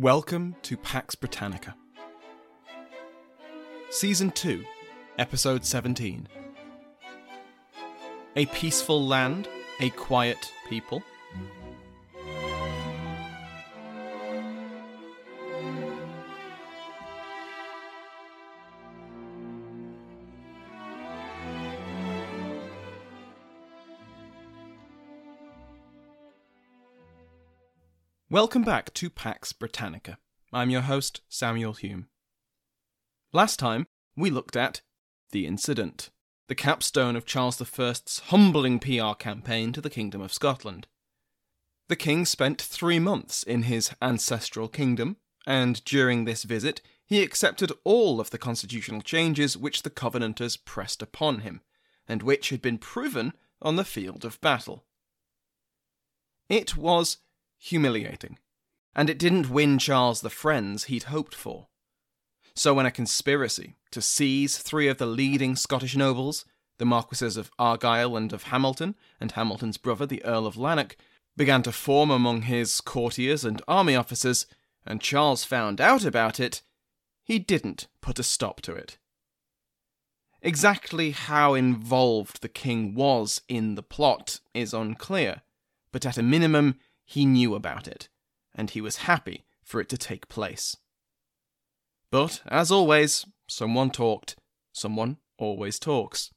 Welcome to Pax Britannica. Season 2, Episode 17. A peaceful land, a quiet people. Welcome back to Pax Britannica. I'm your host, Samuel Hume. Last time, we looked at The Incident, the capstone of Charles I's humbling PR campaign to the Kingdom of Scotland. The king spent three months in his ancestral kingdom, and during this visit, he accepted all of the constitutional changes which the Covenanters pressed upon him, and which had been proven on the field of battle. It was humiliating, and it didn't win Charles the friends he'd hoped for. So, when a conspiracy to seize three of the leading Scottish nobles, the Marquises of Argyll and of Hamilton, and Hamilton's brother, the Earl of Lanark, began to form among his courtiers and army officers, and Charles found out about it, he didn't put a stop to it. Exactly how involved the king was in the plot is unclear, but at a minimum, he knew about it, and he was happy for it to take place. But, as always, someone talked, someone always talks.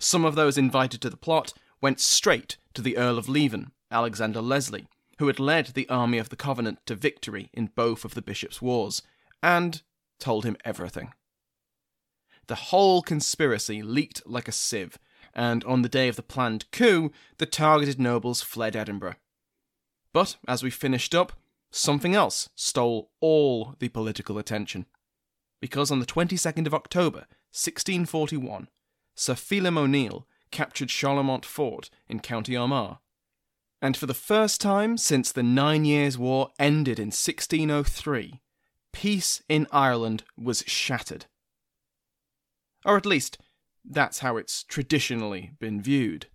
Some of those invited to the plot went straight to the Earl of Leven, Alexander Leslie, who had led the army of the Covenant to victory in both of the bishops' wars, and told him everything. The whole conspiracy leaked like a sieve, and on the day of the planned coup, the targeted nobles fled Edinburgh, but as we finished up, something else stole all the political attention. Because on the 22nd of October, 1641, Sir Phelim O'Neill captured Charlemont Fort in County Armagh. And for the first time since the Nine Years' War ended in 1603, peace in Ireland was shattered. Or at least, that's how it's traditionally been viewed.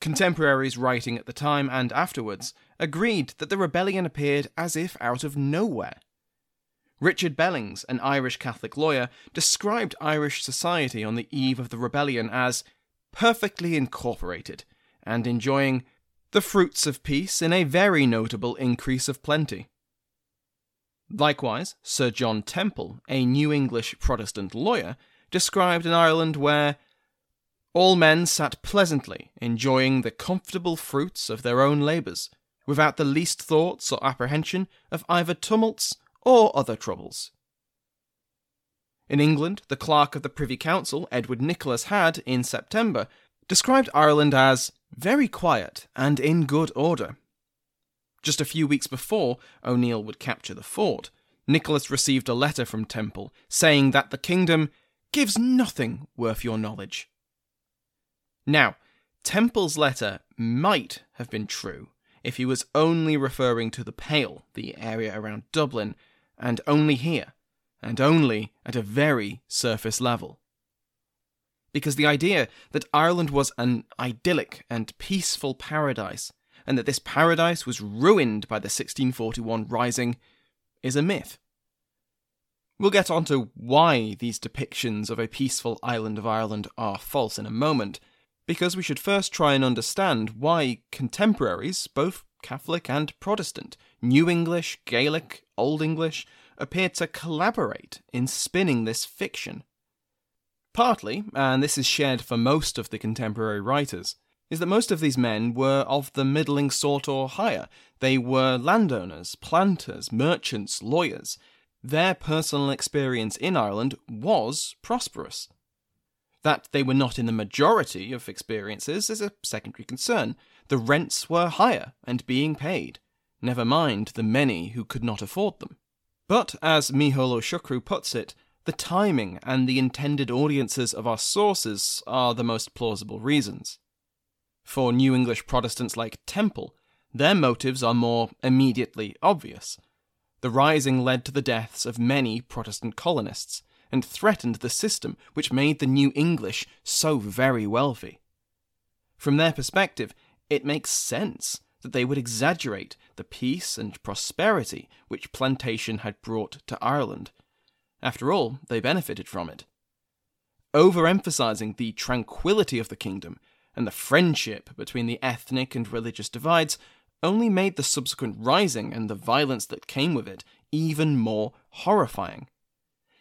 Contemporaries writing at the time and afterwards agreed that the rebellion appeared as if out of nowhere. Richard Bellings, an Irish Catholic lawyer, described Irish society on the eve of the rebellion as perfectly incorporated and enjoying the fruits of peace in a very notable increase of plenty. Likewise, Sir John Temple, a New English Protestant lawyer, described an Ireland where all men sat pleasantly, enjoying the comfortable fruits of their own labours, without the least thoughts or apprehension of either tumults or other troubles. In England, the clerk of the Privy Council, Edward Nicholas, had, in September, described Ireland as very quiet and in good order. Just a few weeks before O'Neill would capture the fort, Nicholas received a letter from Temple saying that the kingdom gives nothing worth your knowledge. Now, Temple's letter might have been true if he was only referring to the Pale, the area around Dublin, and only here, and only at a very surface level. Because the idea that Ireland was an idyllic and peaceful paradise and that this paradise was ruined by the 1641 rising is a myth. We'll get on to why these depictions of a peaceful island of Ireland are false in a moment, because we should first try and understand why contemporaries, both Catholic and Protestant, New English, Gaelic, Old English, appear to collaborate in spinning this fiction. Partly, and this is shared for most of the contemporary writers, is that most of these men were of the middling sort or higher. They were landowners, planters, merchants, lawyers. Their personal experience in Ireland was prosperous. That they were not in the majority of experiences is a secondary concern. The rents were higher and being paid, never mind the many who could not afford them. But, as Ó Siochrú puts it, the timing and the intended audiences of our sources are the most plausible reasons. For New English Protestants like Temple, their motives are more immediately obvious. The rising led to the deaths of many Protestant colonists and threatened the system which made the New English so very wealthy. From their perspective, it makes sense that they would exaggerate the peace and prosperity which plantation had brought to Ireland. After all, they benefited from it. Overemphasizing the tranquility of the kingdom and the friendship between the ethnic and religious divides only made the subsequent rising and the violence that came with it even more horrifying.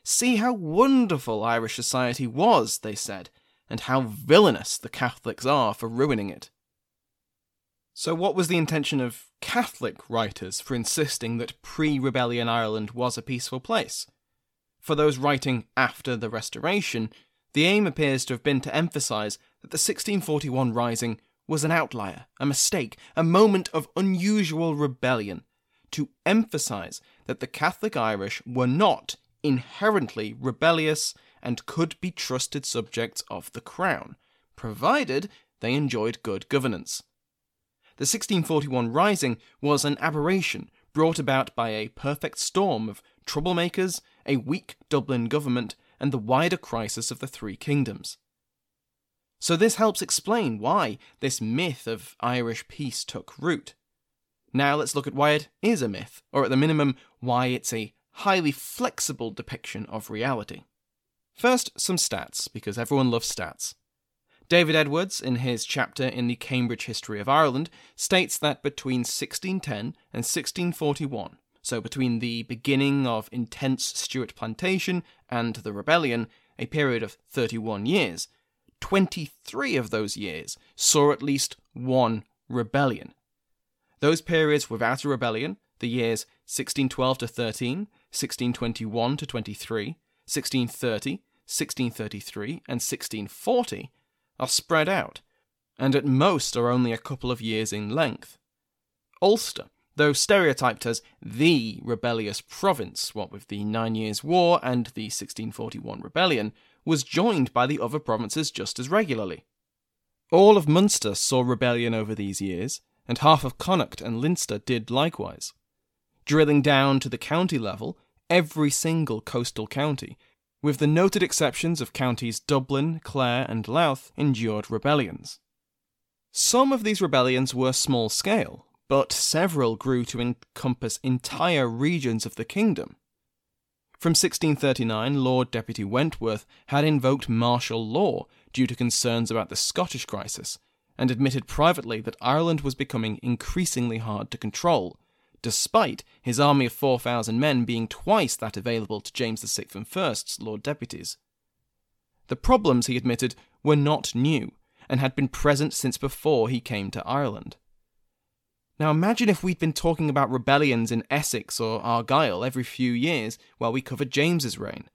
See how wonderful Irish society was, they said, and how villainous the Catholics are for ruining it. So, what was the intention of Catholic writers for insisting that pre rebellion Ireland was a peaceful place? For those writing after the Restoration, the aim appears to have been to emphasise that the 1641 Rising was an outlier, a mistake, a moment of unusual rebellion, to emphasise that the Catholic Irish were not inherently rebellious and could be trusted subjects of the Crown, provided they enjoyed good governance. The 1641 Rising was an aberration brought about by a perfect storm of troublemakers, a weak Dublin government, and the wider crisis of the Three Kingdoms. So, this helps explain why this myth of Irish peace took root. Now, let's look at why it is a myth, or at the minimum, why it's a highly flexible depiction of reality. First, some stats, because everyone loves stats. David Edwards, in his chapter in the Cambridge History of Ireland, states that between 1610 and 1641, so between the beginning of intense Stuart plantation and the rebellion, a period of 31 years, 23 of those years saw at least one rebellion. Those periods without a rebellion, the years 1612 to 13, 1621 to 23, 1630, 1633, and 1640, are spread out, and at most are only a couple of years in length. Ulster, though stereotyped as the rebellious province, what with the Nine Years' War and the 1641 rebellion, was joined by the other provinces just as regularly. All of Munster saw rebellion over these years, and half of Connacht and Leinster did likewise. Drilling down to the county level, every single coastal county, with the noted exceptions of counties Dublin, Clare, and Louth, endured rebellions. Some of these rebellions were small scale, but several grew to encompass entire regions of the kingdom. From 1639, Lord Deputy Wentworth had invoked martial law due to concerns about the Scottish crisis, and admitted privately that Ireland was becoming increasingly hard to control, despite his army of 4,000 men being twice that available to James VI and I's Lord Deputies. The problems, he admitted, were not new, and had been present since before he came to Ireland. Now imagine if we'd been talking about rebellions in Essex or Argyll every few years while we covered James's reign.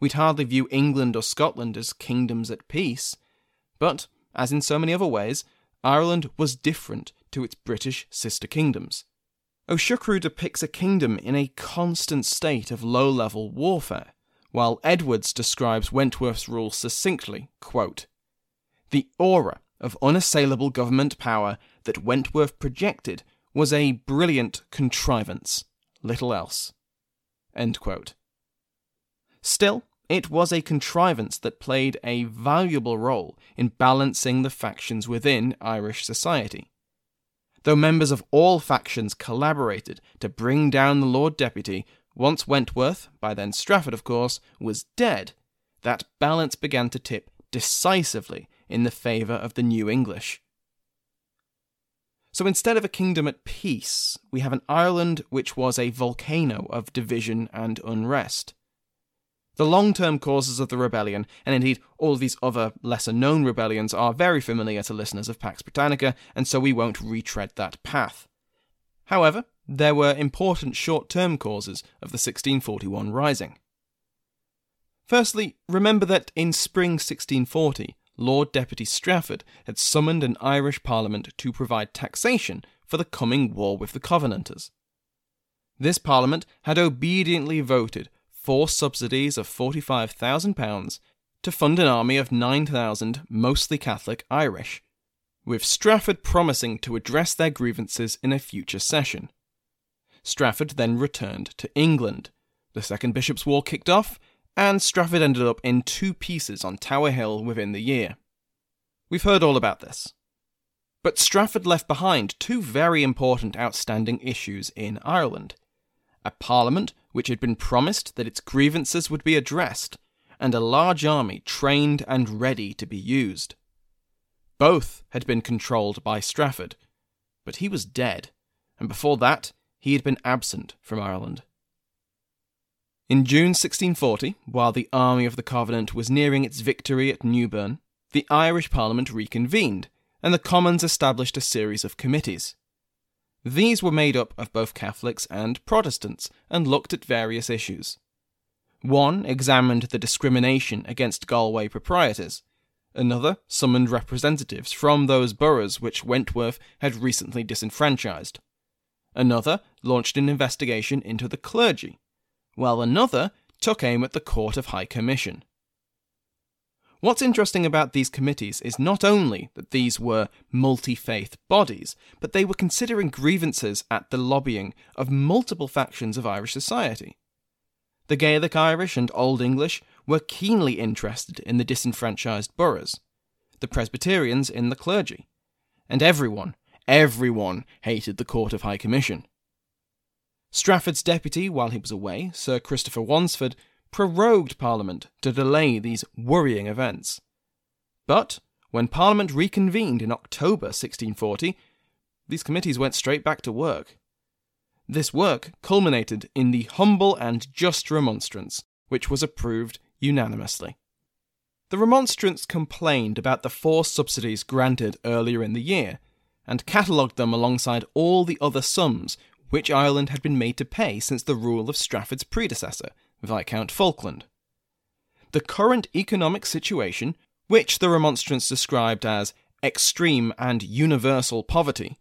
We'd hardly view England or Scotland as kingdoms at peace. But, as in so many other ways, Ireland was different to its British sister kingdoms. Siochrú depicts a kingdom in a constant state of low level warfare, while Edwards describes Wentworth's rule succinctly quote, The aura of unassailable government power that Wentworth projected was a brilliant contrivance, little else. Still, it was a contrivance that played a valuable role in balancing the factions within Irish society. Though members of all factions collaborated to bring down the Lord Deputy, once Wentworth, by then Strafford of course, was dead, that balance began to tip decisively in the favour of the New English. So instead of a kingdom at peace, we have an Ireland which was a volcano of division and unrest. The long term causes of the rebellion, and indeed all these other lesser known rebellions, are very familiar to listeners of Pax Britannica, and so we won't retread that path. However, there were important short term causes of the 1641 rising. Firstly, remember that in spring 1640, Lord Deputy Strafford had summoned an Irish Parliament to provide taxation for the coming war with the Covenanters. This Parliament had obediently voted four subsidies of £45,000 to fund an army of 9,000 mostly Catholic Irish, with Strafford promising to address their grievances in a future session. Strafford then returned to England. The Second Bishops' War kicked off, and Strafford ended up in two pieces on Tower Hill within the year. We've heard all about this. But Strafford left behind two very important outstanding issues in Ireland a parliament which had been promised that its grievances would be addressed, and a large army trained and ready to be used. Both had been controlled by Strafford, but he was dead, and before that he had been absent from Ireland. In June 1640, while the army of the Covenant was nearing its victory at Newburn, the Irish Parliament reconvened, and the Commons established a series of committees. These were made up of both Catholics and Protestants and looked at various issues. One examined the discrimination against Galway proprietors. Another summoned representatives from those boroughs which Wentworth had recently disenfranchised. Another launched an investigation into the clergy while another took aim at the Court of High Commission. What's interesting about these committees is not only that these were multi faith bodies, but they were considering grievances at the lobbying of multiple factions of Irish society. The Gaelic Irish and Old English were keenly interested in the disenfranchised boroughs, the Presbyterians in the clergy, and everyone, everyone hated the Court of High Commission. Strafford's deputy, while he was away, Sir Christopher Wandesford, prorogued Parliament to delay these worrying events. But when Parliament reconvened in October 1640, these committees went straight back to work. This work culminated in the humble and just remonstrance, which was approved unanimously. The remonstrants complained about the four subsidies granted earlier in the year, and catalogued them alongside all the other sums which Ireland had been made to pay since the rule of Strafford's predecessor, Viscount Falkland. The current economic situation, which the remonstrance described as extreme and universal poverty,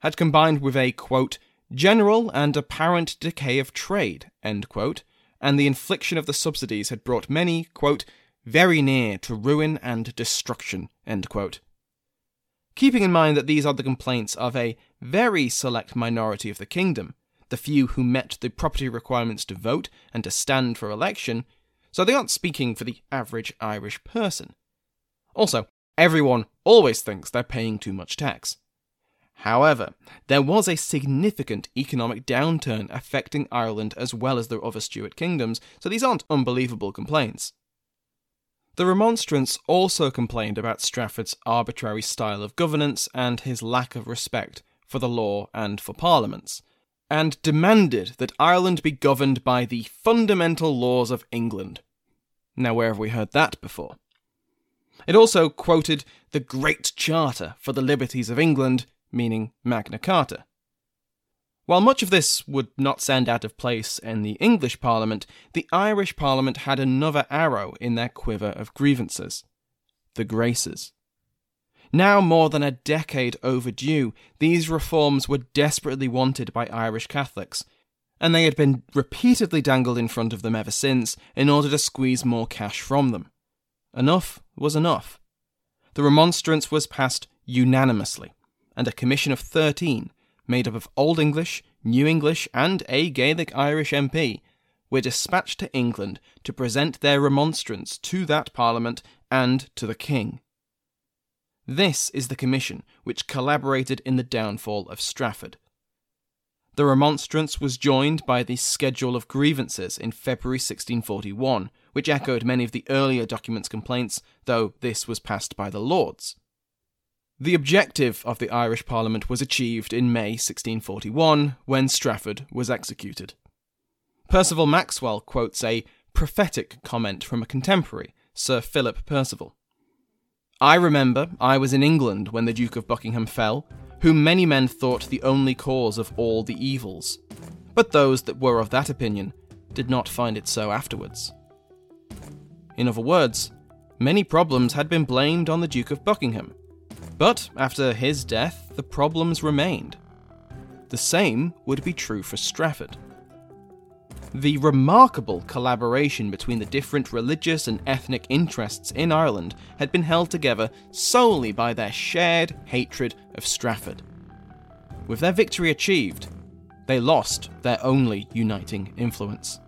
had combined with a, quote, general and apparent decay of trade, quote, and the infliction of the subsidies had brought many, quote, very near to ruin and destruction, Keeping in mind that these are the complaints of a very select minority of the kingdom, the few who met the property requirements to vote and to stand for election, so they aren't speaking for the average Irish person. Also, everyone always thinks they're paying too much tax. However, there was a significant economic downturn affecting Ireland as well as the other Stuart kingdoms, so these aren't unbelievable complaints. The Remonstrants also complained about Strafford's arbitrary style of governance and his lack of respect for the law and for parliaments, and demanded that Ireland be governed by the fundamental laws of England. Now, where have we heard that before? It also quoted the Great Charter for the Liberties of England, meaning Magna Carta. While much of this would not sound out of place in the English Parliament, the Irish Parliament had another arrow in their quiver of grievances the Graces. Now more than a decade overdue, these reforms were desperately wanted by Irish Catholics, and they had been repeatedly dangled in front of them ever since in order to squeeze more cash from them. Enough was enough. The remonstrance was passed unanimously, and a commission of 13, made up of Old English, New English, and a Gaelic Irish MP, were dispatched to England to present their remonstrance to that Parliament and to the King. This is the commission which collaborated in the downfall of Strafford. The remonstrance was joined by the Schedule of Grievances in February 1641, which echoed many of the earlier document's complaints, though this was passed by the Lords. The objective of the Irish Parliament was achieved in May 1641 when Strafford was executed. Perceval-Maxwell quotes a prophetic comment from a contemporary, Sir Philip Perceval. I remember I was in England when the Duke of Buckingham fell, whom many men thought the only cause of all the evils. But those that were of that opinion did not find it so afterwards. In other words, many problems had been blamed on the Duke of Buckingham, but after his death, the problems remained. The same would be true for Strafford. The remarkable collaboration between the different religious and ethnic interests in Ireland had been held together solely by their shared hatred of Strafford. With their victory achieved, they lost their only uniting influence.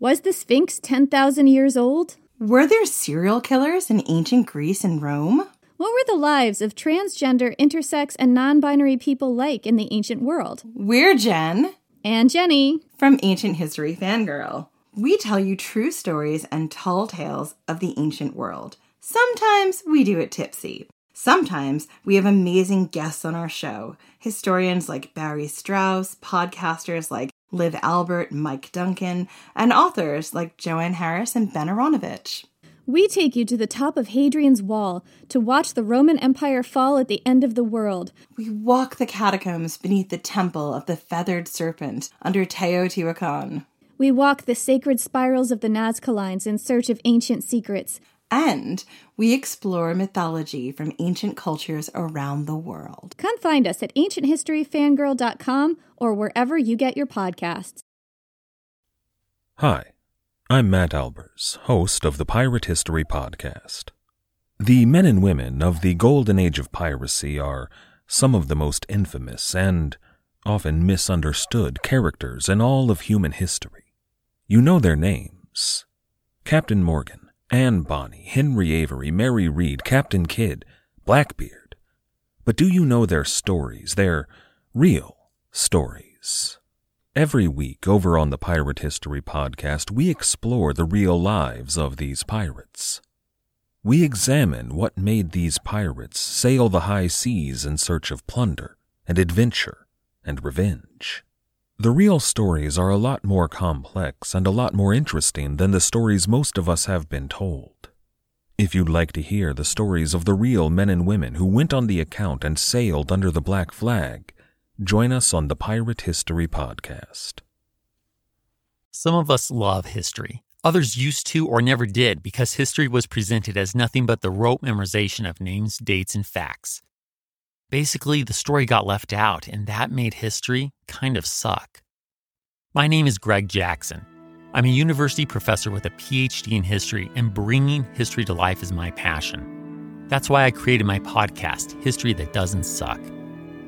Was the Sphinx 10,000 years old? Were there serial killers in ancient Greece and Rome? What were the lives of transgender, intersex, and non binary people like in the ancient world? We're Jen. And Jenny. From Ancient History Fangirl. We tell you true stories and tall tales of the ancient world. Sometimes we do it tipsy. Sometimes we have amazing guests on our show historians like Barry Strauss, podcasters like Liv Albert, Mike Duncan, and authors like Joanne Harris and Ben Aaronovitch. We take you to the top of Hadrian's Wall to watch the Roman Empire fall at the end of the world. We walk the catacombs beneath the temple of the feathered serpent under Teotihuacan. We walk the sacred spirals of the Nazca Lines in search of ancient secrets. And we explore mythology from ancient cultures around the world. Come find us at ancienthistoryfangirl.com or wherever you get your podcasts. Hi, I'm Matt Albers, host of the Pirate History Podcast. The men and women of the golden age of piracy are some of the most infamous and often misunderstood characters in all of human history. You know their names Captain Morgan, Anne Bonny, Henry Avery, Mary Read, Captain Kidd, Blackbeard. But do you know their stories, their real stories? Every week over on the Pirate History Podcast, we explore the real lives of these pirates. We examine what made these pirates sail the high seas in search of plunder and adventure and revenge. The real stories are a lot more complex and a lot more interesting than the stories most of us have been told. If you'd like to hear the stories of the real men and women who went on the account and sailed under the black flag, join us on the Pirate History Podcast. Some of us love history. Others used to or never did because history was presented as nothing but the rote memorization of names, dates, and facts. Basically, the story got left out, and that made history kind of suck. My name is Greg Jackson. I'm a university professor with a PhD in history, and bringing history to life is my passion. That's why I created my podcast, History That Doesn't Suck.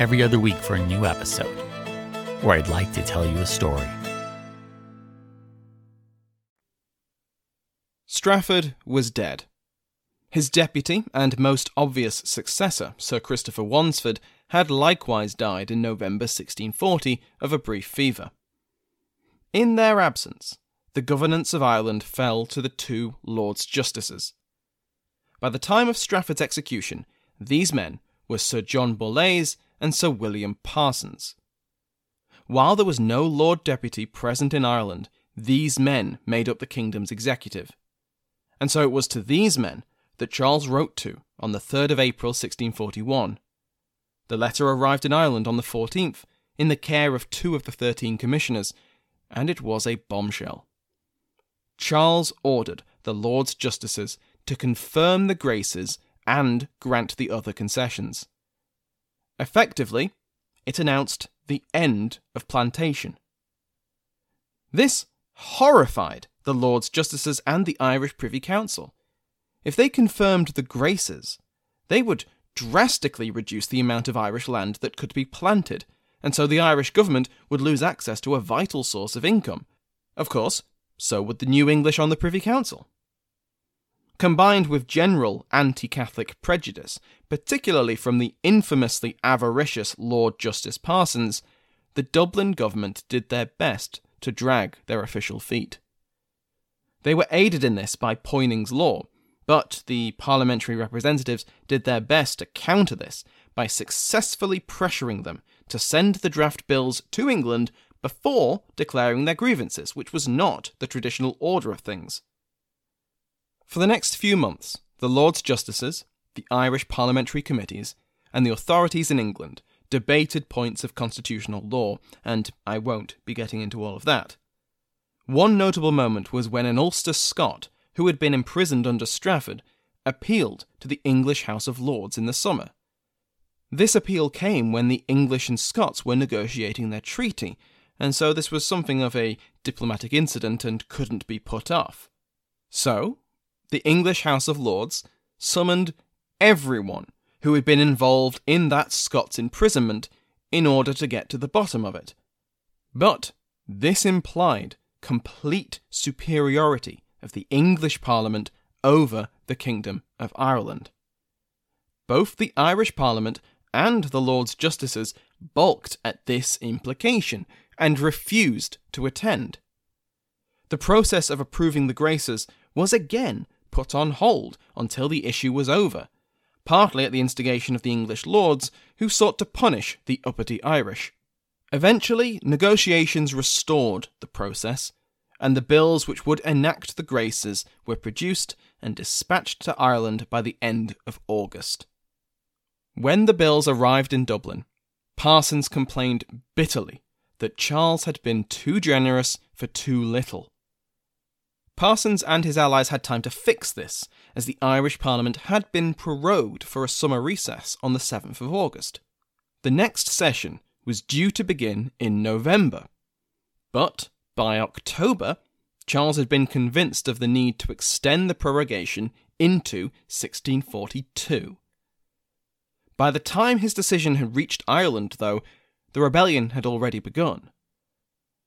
every other week for a new episode, where I'd like to tell you a story. Strafford was dead. His deputy and most obvious successor, Sir Christopher Wandesford, had likewise died in November 1640 of a brief fever. In their absence, the governance of Ireland fell to the two Lords Justices. By the time of Strafford's execution, these men were Sir John Borlase and Sir William Parsons. While there was no Lord Deputy present in Ireland, these men made up the kingdom's executive. And so it was to these men that Charles wrote to on the 3rd of April 1641. The letter arrived in Ireland on the 14th in the care of two of the 13 commissioners, and it was a bombshell. Charles ordered the Lords Justices to confirm the graces and grant the other concessions. Effectively, it announced the end of plantation. This horrified the Lords Justices and the Irish Privy Council. If they confirmed the graces, they would drastically reduce the amount of Irish land that could be planted, and so the Irish government would lose access to a vital source of income. Of course, so would the new English on the Privy Council. Combined with general anti Catholic prejudice, particularly from the infamously avaricious Lord Justice Parsons, the Dublin government did their best to drag their official feet. They were aided in this by Poynings' Law, but the parliamentary representatives did their best to counter this by successfully pressuring them to send the draft bills to England before declaring their grievances, which was not the traditional order of things. For the next few months, the Lords Justices, the Irish parliamentary committees, and the authorities in England debated points of constitutional law, and I won't be getting into all of that. One notable moment was when an Ulster Scot who had been imprisoned under Strafford, appealed to the English House of Lords in the summer. This appeal came when the English and Scots were negotiating their treaty, and so this was something of a diplomatic incident and couldn't be put off. So, the English House of Lords summoned everyone who had been involved in that Scots imprisonment in order to get to the bottom of it. But this implied complete superiority of the English Parliament over the Kingdom of Ireland. Both the Irish Parliament and the Lords Justices balked at this implication and refused to attend. The process of approving the graces was again put on hold until the issue was over, partly at the instigation of the English lords who sought to punish the uppity Irish. Eventually, negotiations restored the process, and the bills which would enact the graces were produced and dispatched to Ireland by the end of August. When the bills arrived in Dublin, Parsons complained bitterly that Charles had been too generous for too little. Parsons and his allies had time to fix this, as the Irish Parliament had been prorogued for a summer recess on the 7th of August. The next session was due to begin in November. But by October, Charles had been convinced of the need to extend the prorogation into 1642. By the time his decision had reached Ireland, though, the rebellion had already begun.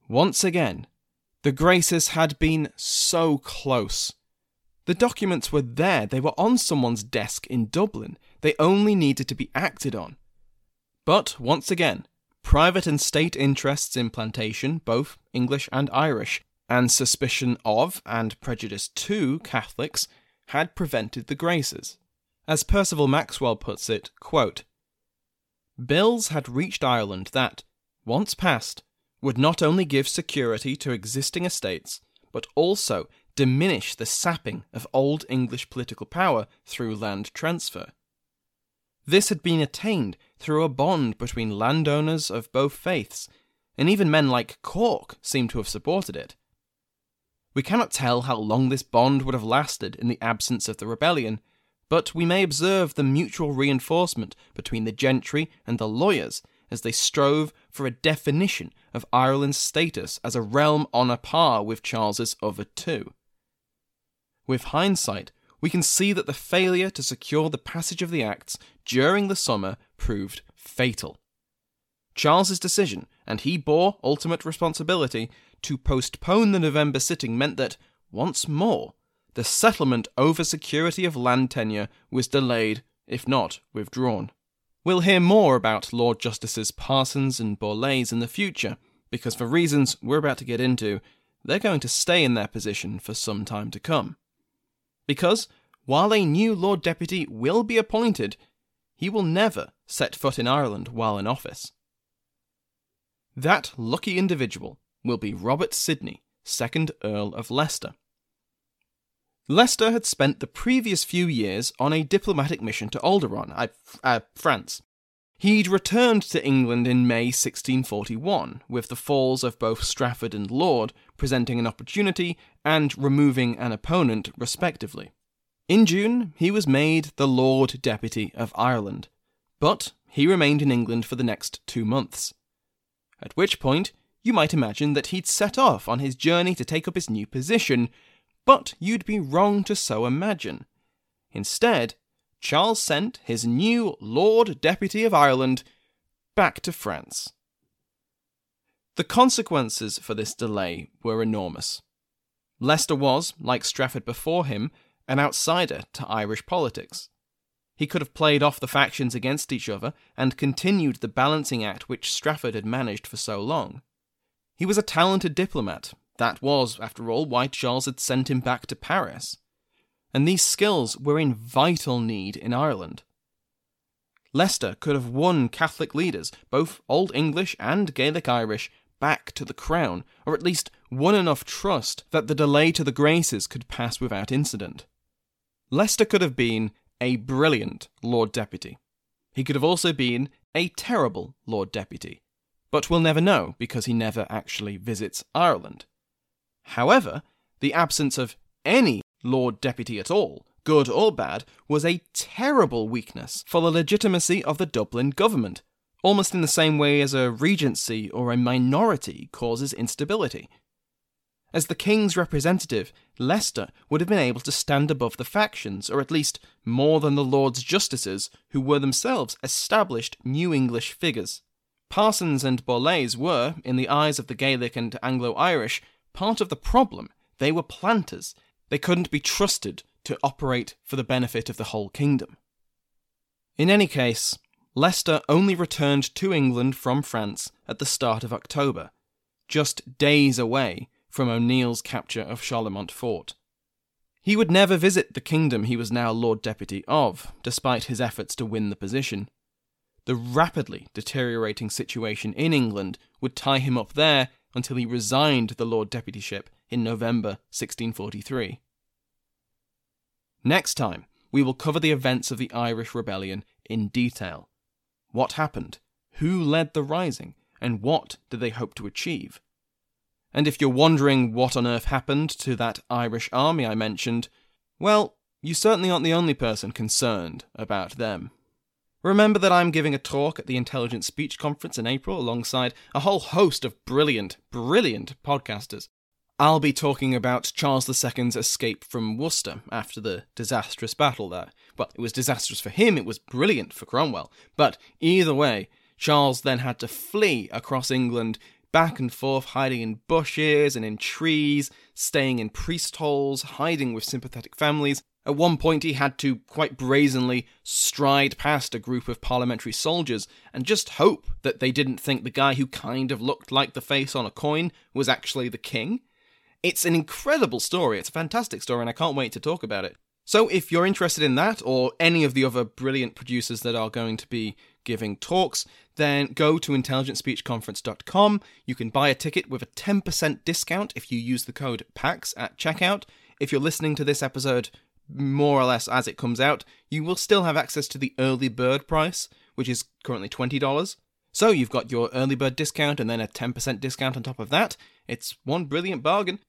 Once again, the Graces had been so close. The documents were there, they were on someone's desk in Dublin, they only needed to be acted on. But once again, private and state interests in plantation, both English and Irish, and suspicion of and prejudice to Catholics had prevented the graces. As Perceval-Maxwell puts it, quote, Bills had reached Ireland that, once passed, would not only give security to existing estates, but also diminish the sapping of old English political power through land transfer. This had been attained through a bond between landowners of both faiths, and even men like Cork seem to have supported it. We cannot tell how long this bond would have lasted in the absence of the rebellion, but we may observe the mutual reinforcement between the gentry and the lawyers as they strove for a definition of Ireland's status as a realm on a par with Charles's other two. With hindsight, we can see that the failure to secure the passage of the Acts during the summer proved fatal. Charles's decision, and he bore ultimate responsibility, to postpone the November sitting meant that, once more, the settlement over security of land tenure was delayed, if not withdrawn. We'll hear more about Lord Justices Parsons and Borlase in the future, because for reasons we're about to get into, they're going to stay in their position for some time to come. Because, while a new Lord Deputy will be appointed, he will never set foot in Ireland while in office. That lucky individual will be Robert Sidney, 2nd Earl of Leicester. Leicester had spent the previous few years on a diplomatic mission to Alderaan, uh, France. He'd returned to England in May 1641, with the falls of both Strafford and Laud presenting an opportunity and removing an opponent, respectively. In June, he was made the Lord Deputy of Ireland, but he remained in England for the next two months. At which point, you might imagine that he'd set off on his journey to take up his new position, but you'd be wrong to so imagine. Instead, Charles sent his new Lord Deputy of Ireland back to France. The consequences for this delay were enormous. Leicester was, like Strafford before him, an outsider to Irish politics. He could have played off the factions against each other and continued the balancing act which Strafford had managed for so long. He was a talented diplomat. That was, after all, why Charles had sent him back to Paris. And these skills were in vital need in Ireland. Leicester could have won Catholic leaders, both Old English and Gaelic Irish, back to the crown, or at least won enough trust that the delay to the Graces could pass without incident. Leicester could have been a brilliant Lord Deputy. He could have also been a terrible Lord Deputy, but we'll never know because he never actually visits Ireland. However, the absence of any Lord Deputy at all, good or bad, was a terrible weakness for the legitimacy of the Dublin government, almost in the same way as a regency or a minority causes instability. As the king's representative, Leicester would have been able to stand above the factions, or at least more than the Lords Justices, who were themselves established New English figures. Parsons and Borlase were, in the eyes of the Gaelic and Anglo Irish, part of the problem. They were planters. They couldn't be trusted to operate for the benefit of the whole kingdom. In any case, Leicester only returned to England from France at the start of October, just days away from O'Neill's capture of Charlemont Fort. He would never visit the kingdom he was now Lord Deputy of, despite his efforts to win the position. The rapidly deteriorating situation in England would tie him up there until he resigned the Lord Deputyship in November 1643. Next time, we will cover the events of the Irish Rebellion in detail. What happened? Who led the rising? And what did they hope to achieve? And if you're wondering what on earth happened to that Irish army I mentioned, well, you certainly aren't the only person concerned about them. Remember that I'm giving a talk at the Intelligent Speech Conference in April alongside a whole host of brilliant, brilliant podcasters. I'll be talking about Charles II's escape from Worcester after the disastrous battle there. Well, it was disastrous for him, it was brilliant for Cromwell. But either way, Charles then had to flee across England back and forth, hiding in bushes and in trees, staying in priest holes, hiding with sympathetic families. At one point, he had to quite brazenly stride past a group of parliamentary soldiers and just hope that they didn't think the guy who kind of looked like the face on a coin was actually the king. It's an incredible story, it's a fantastic story, and I can't wait to talk about it. So, if you're interested in that or any of the other brilliant producers that are going to be giving talks, then go to intelligentspeechconference.com. You can buy a ticket with a 10% discount if you use the code PAX at checkout. If you're listening to this episode more or less as it comes out, you will still have access to the early bird price, which is currently $20. So you've got your early bird discount and then a 10% discount on top of that. It's one brilliant bargain.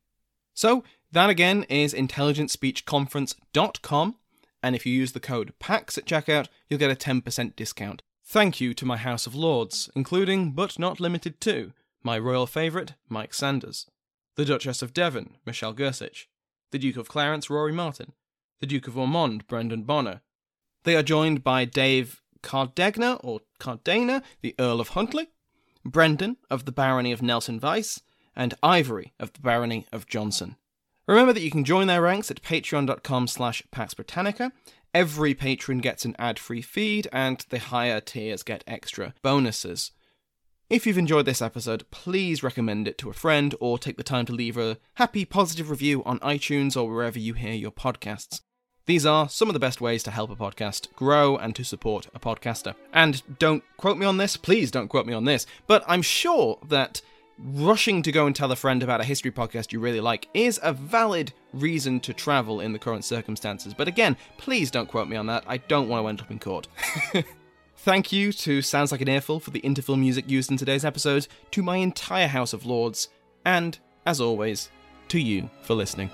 So that again is intelligentspeechconference.com. And if you use the code PAX at checkout, you'll get a 10% discount. Thank you to my House of Lords, including, but not limited to, my royal favourite, Mike Sanders, the Duchess of Devon, Michelle Gersich, the Duke of Clarence, Rory Martin, the Duke of Ormond, Brendan Bonner. They are joined by Dave Cardegna, or Cardena, the Earl of Huntly, Brendan of the Barony of Nelson Vice, and Ivory of the Barony of Johnson. Remember that you can join their ranks at patreon.com slash Pax Britannica, Every patron gets an ad free feed, and the higher tiers get extra bonuses. If you've enjoyed this episode, please recommend it to a friend or take the time to leave a happy, positive review on iTunes or wherever you hear your podcasts. These are some of the best ways to help a podcast grow and to support a podcaster. And don't quote me on this, please don't quote me on this, but I'm sure that rushing to go and tell a friend about a history podcast you really like is a valid reason to travel in the current circumstances. But again, please don't quote me on that. I don't want to end up in court. Thank you to Sounds Like an Earful for the interval music used in today's episode, to my entire House of Lords, and, as always, to you for listening.